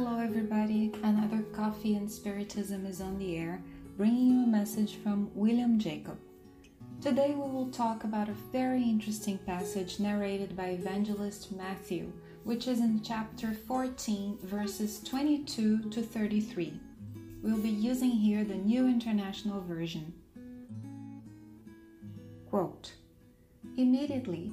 Hello, everybody. Another Coffee and Spiritism is on the air, bringing you a message from William Jacob. Today, we will talk about a very interesting passage narrated by evangelist Matthew, which is in chapter 14, verses 22 to 33. We'll be using here the New International Version. Quote Immediately,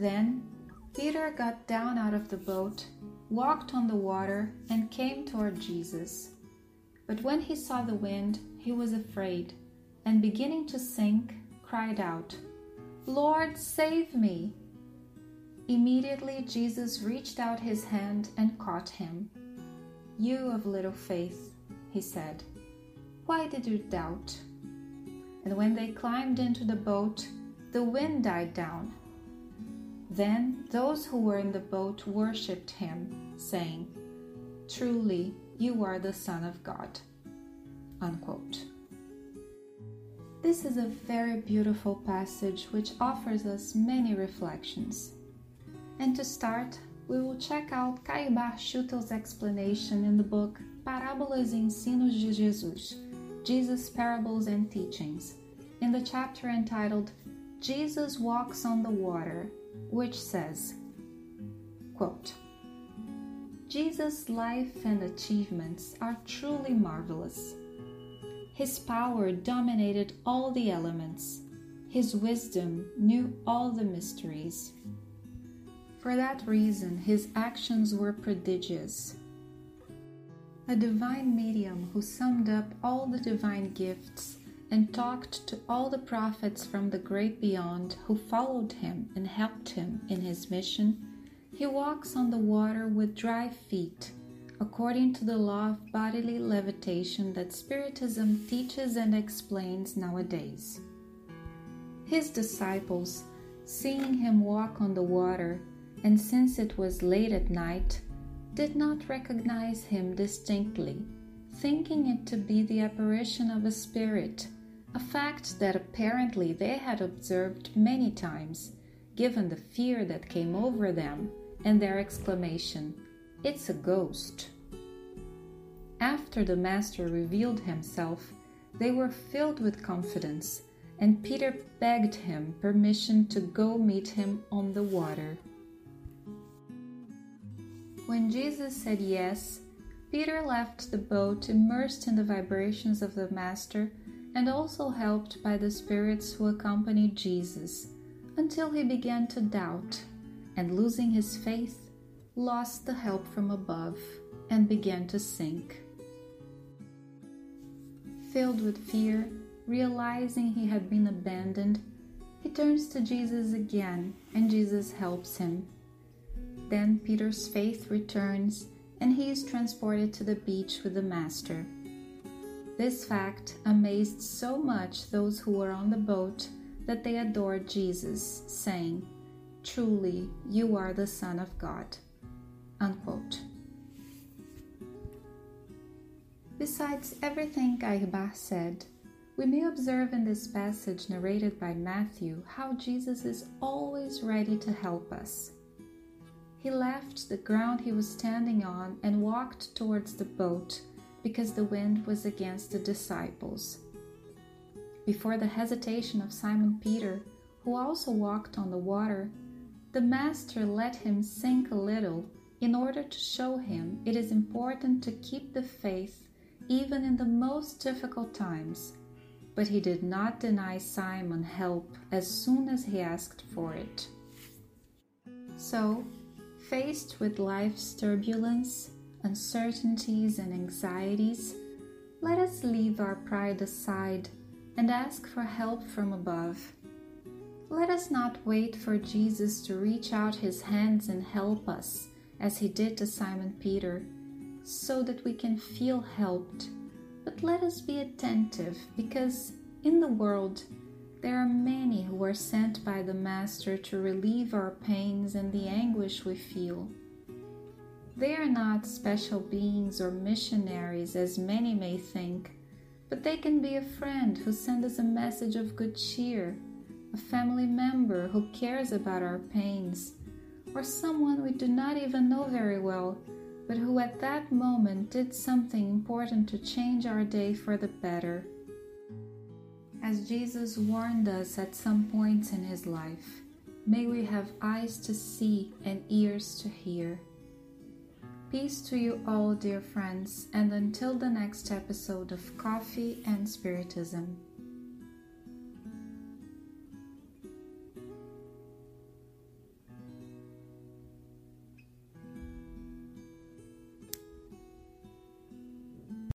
Then Peter got down out of the boat, walked on the water, and came toward Jesus. But when he saw the wind, he was afraid, and beginning to sink, cried out, Lord, save me! Immediately Jesus reached out his hand and caught him. You of little faith, he said, why did you doubt? And when they climbed into the boat, the wind died down then those who were in the boat worshipped him, saying, Truly, you are the Son of God. Unquote. This is a very beautiful passage which offers us many reflections. And to start, we will check out Cairbar Schutel's explanation in the book Parábolas e Ensinos de Jesus Jesus' Parables and Teachings, in the chapter entitled Jesus Walks on the Water which says, quote, Jesus' life and achievements are truly marvelous. His power dominated all the elements. His wisdom knew all the mysteries. For that reason, his actions were prodigious. A divine medium who summed up all the divine gifts and talked to all the prophets from the great beyond who followed him and helped him in his mission, he walks on the water with dry feet, according to the law of bodily levitation that Spiritism teaches and explains nowadays. His disciples, seeing him walk on the water, and since it was late at night, did not recognize him distinctly, thinking it to be the apparition of a spirit a fact that apparently they had observed many times, given the fear that came over them and their exclamation, It's a ghost. After the Master revealed himself, they were filled with confidence, and Peter begged him permission to go meet him on the water. When Jesus said yes, Peter left the boat immersed in the vibrations of the Master and also helped by the spirits who accompanied Jesus until he began to doubt and, losing his faith, lost the help from above and began to sink. Filled with fear, realizing he had been abandoned, he turns to Jesus again and Jesus helps him. Then Peter's faith returns and he is transported to the beach with the Master. This fact amazed so much those who were on the boat that they adored Jesus, saying, Truly, you are the Son of God. Unquote. Besides everything Cairbar said, we may observe in this passage narrated by Matthew how Jesus is always ready to help us. He left the ground he was standing on and walked towards the boat because the wind was against the disciples. Before the hesitation of Simon Peter, who also walked on the water, the Master let him sink a little in order to show him it is important to keep the faith even in the most difficult times. But he did not deny Simon help as soon as he asked for it. So, faced with life's turbulence, uncertainties, and anxieties, let us leave our pride aside and ask for help from above. Let us not wait for Jesus to reach out his hands and help us, as he did to Simon Peter, so that we can feel helped. But let us be attentive because in the world there are many who are sent by the Master to relieve our pains and the anguish we feel. They are not special beings or missionaries as many may think, but they can be a friend who sends us a message of good cheer a family member who cares about our pains, or someone we do not even know very well, but who at that moment did something important to change our day for the better. As Jesus warned us at some points in his life, may we have eyes to see and ears to hear. Peace to you all, dear friends, and until the next episode of Coffee and Spiritism.